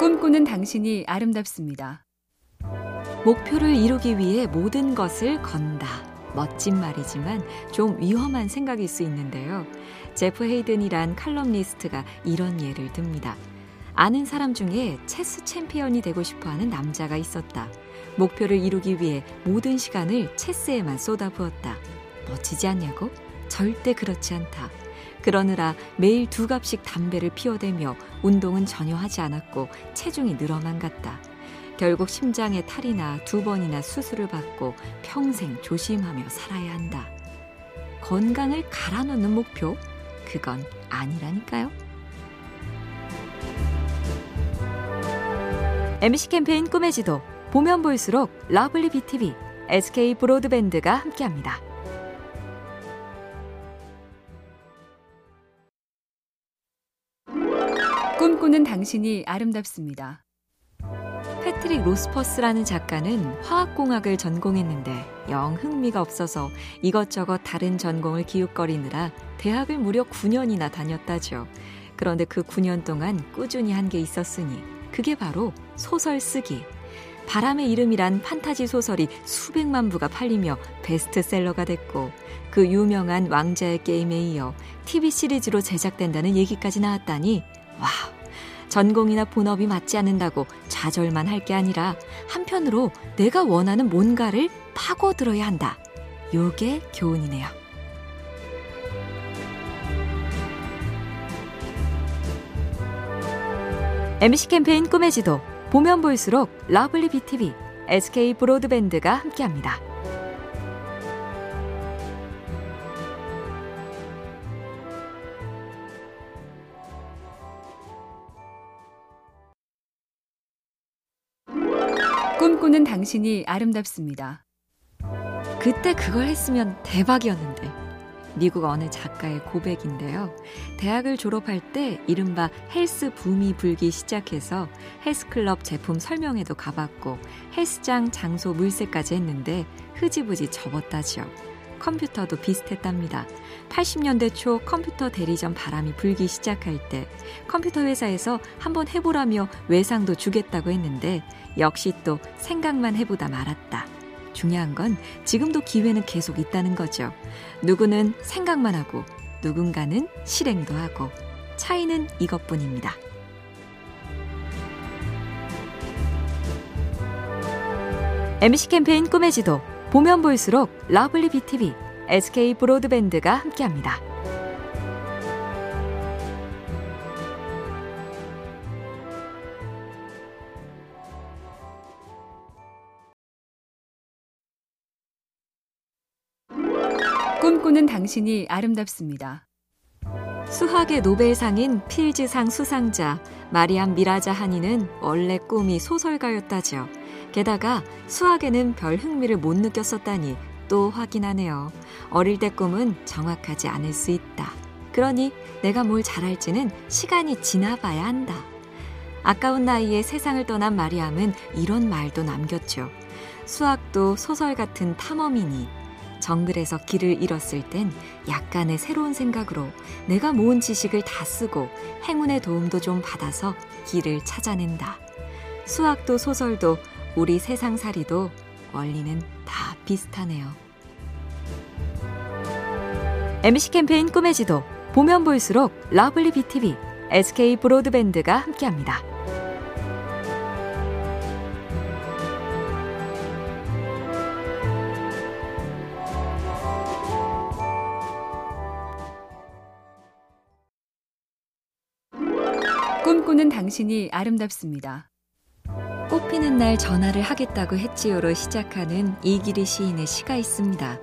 꿈꾸는 당신이 아름답습니다. 목표를 이루기 위해 모든 것을 건다. 멋진 말이지만 좀 위험한 생각일 수 있는데요. 제프 헤이든이란 칼럼니스트가 이런 예를 듭니다. 아는 사람 중에 체스 챔피언이 되고 싶어 하는 남자가 있었다. 목표를 이루기 위해 모든 시간을 체스에만 쏟아부었다. 멋지지 않냐고? 절대 그렇지 않다. 그러느라 매일 두 갑씩 담배를 피워대며 운동은 전혀 하지 않았고 체중이 늘어만 갔다. 결국 심장에 탈이 나 두 번이나 수술을 받고 평생 조심하며 살아야 한다. 건강을 갈아놓는 목표? 그건 아니라니까요. MC 캠페인 꿈의 지도 보면 볼수록 lovely BTV, SK 브로드밴드가 함께합니다. 꿈꾸는 당신이 아름답습니다. 패트릭 로스퍼스라는 작가는 화학공학을 전공했는데 영 흥미가 없어서 이것저것 다른 전공을 기웃거리느라 대학을 무려 9년이나 다녔다죠. 그런데 그 9년 동안 꾸준히 한 게 있었으니 그게 바로 소설 쓰기. 바람의 이름이란 판타지 소설이 수백만 부가 팔리며 베스트셀러가 됐고 그 유명한 왕좌의 게임에 이어 TV 시리즈로 제작된다는 얘기까지 나왔다니 와 전공이나 본업이 맞지 않는다고 좌절만 할 게 아니라 한편으로 내가 원하는 뭔가를 파고들어야 한다. 요게 교훈이네요. MC 캠페인 꿈의 지도 보면 볼수록 lovely BTV, SK 브로드밴드가 함께합니다. 꿈꾸는 당신이 아름답습니다. 그때 그걸 했으면 대박이었는데. 미국 어느 작가의 고백인데요. 대학을 졸업할 때 이른바 헬스 붐이 불기 시작해서 헬스클럽 제품 설명회도 가봤고 헬스장 장소 물세까지 했는데 흐지부지 접었다지요. 컴퓨터도 비슷했답니다. 80년대 초 컴퓨터 대리점 바람이 불기 시작할 때 컴퓨터 회사에서 한번 해보라며 외상도 주겠다고 했는데 역시 또 생각만 해보다 말았다. 중요한 건 지금도 기회는 계속 있다는 거죠. 누구는 생각만 하고 누군가는 실행도 하고 차이는 이것뿐입니다. MC 캠페인 꿈의 지도 보면 볼수록 lovely BTV, SK 브로드밴드가 함께합니다. 꿈꾸는 당신이 아름답습니다. 수학의 노벨상인 필즈상 수상자 마리암 미라자 하니는 원래 꿈이 소설가였다죠. 게다가 수학에는 별 흥미를 못 느꼈었다니 또 확인하네요. 어릴 때 꿈은 정확하지 않을 수 있다. 그러니 내가 뭘 잘할지는 시간이 지나봐야 한다. 아까운 나이에 세상을 떠난 마리암은 이런 말도 남겼죠. 수학도 소설 같은 탐험이니 정글에서 길을 잃었을 땐 약간의 새로운 생각으로 내가 모은 지식을 다 쓰고 행운의 도움도 좀 받아서 길을 찾아낸다. 수학도 소설도 우리 세상살이도 원리는 다 비슷하네요. MC 캠페인 꿈의 지도 보면 볼수록 lovely B tv, SK 브로드밴드가 함께합니다. 꿈꾸는 당신이 아름답습니다. 꽃피는 날 전화를 하겠다고 했지요로 시작하는 이기리 시인의 시가 있습니다.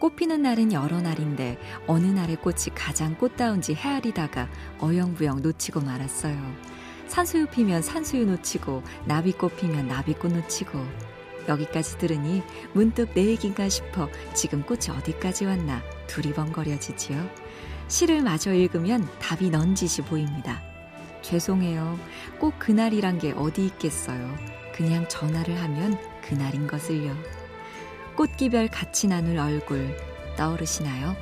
꽃피는 날은 여러 날인데 어느 날의 꽃이 가장 꽃다운지 헤아리다가 어영부영 놓치고 말았어요. 산수유 피면 산수유 놓치고 나비꽃 피면 나비꽃 놓치고 여기까지 들으니 문득 내 얘긴가 싶어 지금 꽃이 어디까지 왔나 두리번거려지지요. 시를 마저 읽으면 답이 넌지시 보입니다. 죄송해요. 꼭 그날이란 게 어디 있겠어요. 그냥 전화를 하면 그날인 것을요. 꽃기별 같이 나눌 얼굴 떠오르시나요?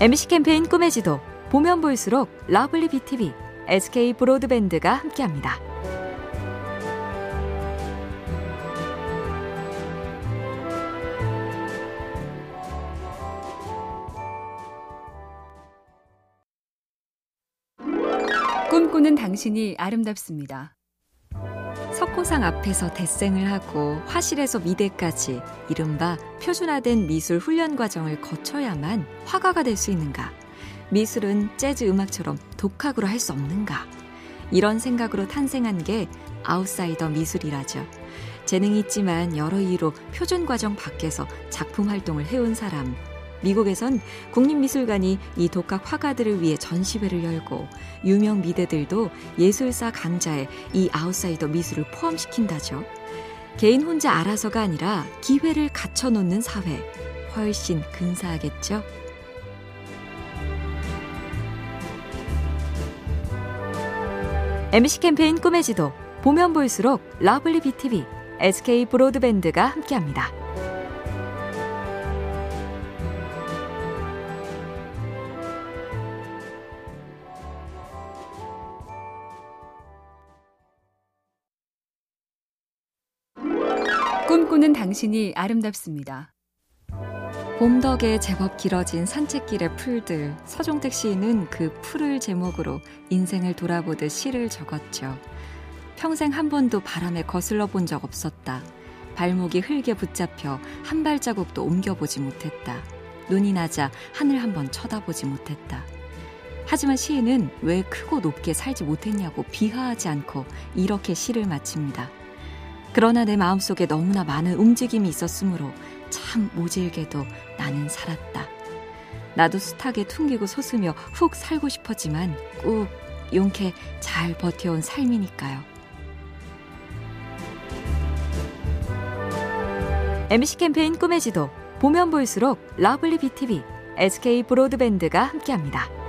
MC 캠페인 꿈의 지도 보면 볼수록 lovely B tv, SK 브로드밴드가 함께합니다. 꿈꾸는 당신이 아름답습니다. 석고상 앞에서 대생을 하고 화실에서 미대까지 이른바 표준화된 미술 훈련 과정을 거쳐야만 화가가 될 수 있는가? 미술은 재즈 음악처럼 독학으로 할 수 없는가? 이런 생각으로 탄생한 게 아웃사이더 미술이라죠. 재능이 있지만 여러 이유로 표준 과정 밖에서 작품 활동을 해온 사람. 미국에선 국립미술관이 이 독학 화가들을 위해 전시회를 열고 유명 미대들도 예술사 강좌에 이 아웃사이더 미술을 포함시킨다죠. 개인 혼자 알아서가 아니라 기회를 갖춰놓는 사회. 훨씬 근사하겠죠. MC 캠페인 꿈의 지도 보면 볼수록 lovely B tv, SK 브로드밴드가 함께합니다. 꿈꾸는 당신이 아름답습니다. 봄 덕에 제법 길어진 산책길의 풀들, 서종택 시인은 그 풀을 제목으로 인생을 돌아보듯 시를 적었죠. 평생 한 번도 바람에 거슬러 본 적 없었다. 발목이 흙에 붙잡혀 한 발자국도 옮겨보지 못했다. 눈이 나자 하늘 한 번 쳐다보지 못했다. 하지만 시인은 왜 크고 높게 살지 못했냐고 비하하지 않고 이렇게 시를 마칩니다. 그러나 내 마음속에 너무나 많은 움직임이 있었으므로 참 모질게도 나는 살았다. 나도 숱하게 퉁기고 솟으며 훅 살고 싶었지만 꾹 용케 잘 버텨온 삶이니까요. MC 캠페인 꿈의 지도 보면 볼수록 lovely B tv, SK 브로드밴드가 함께합니다.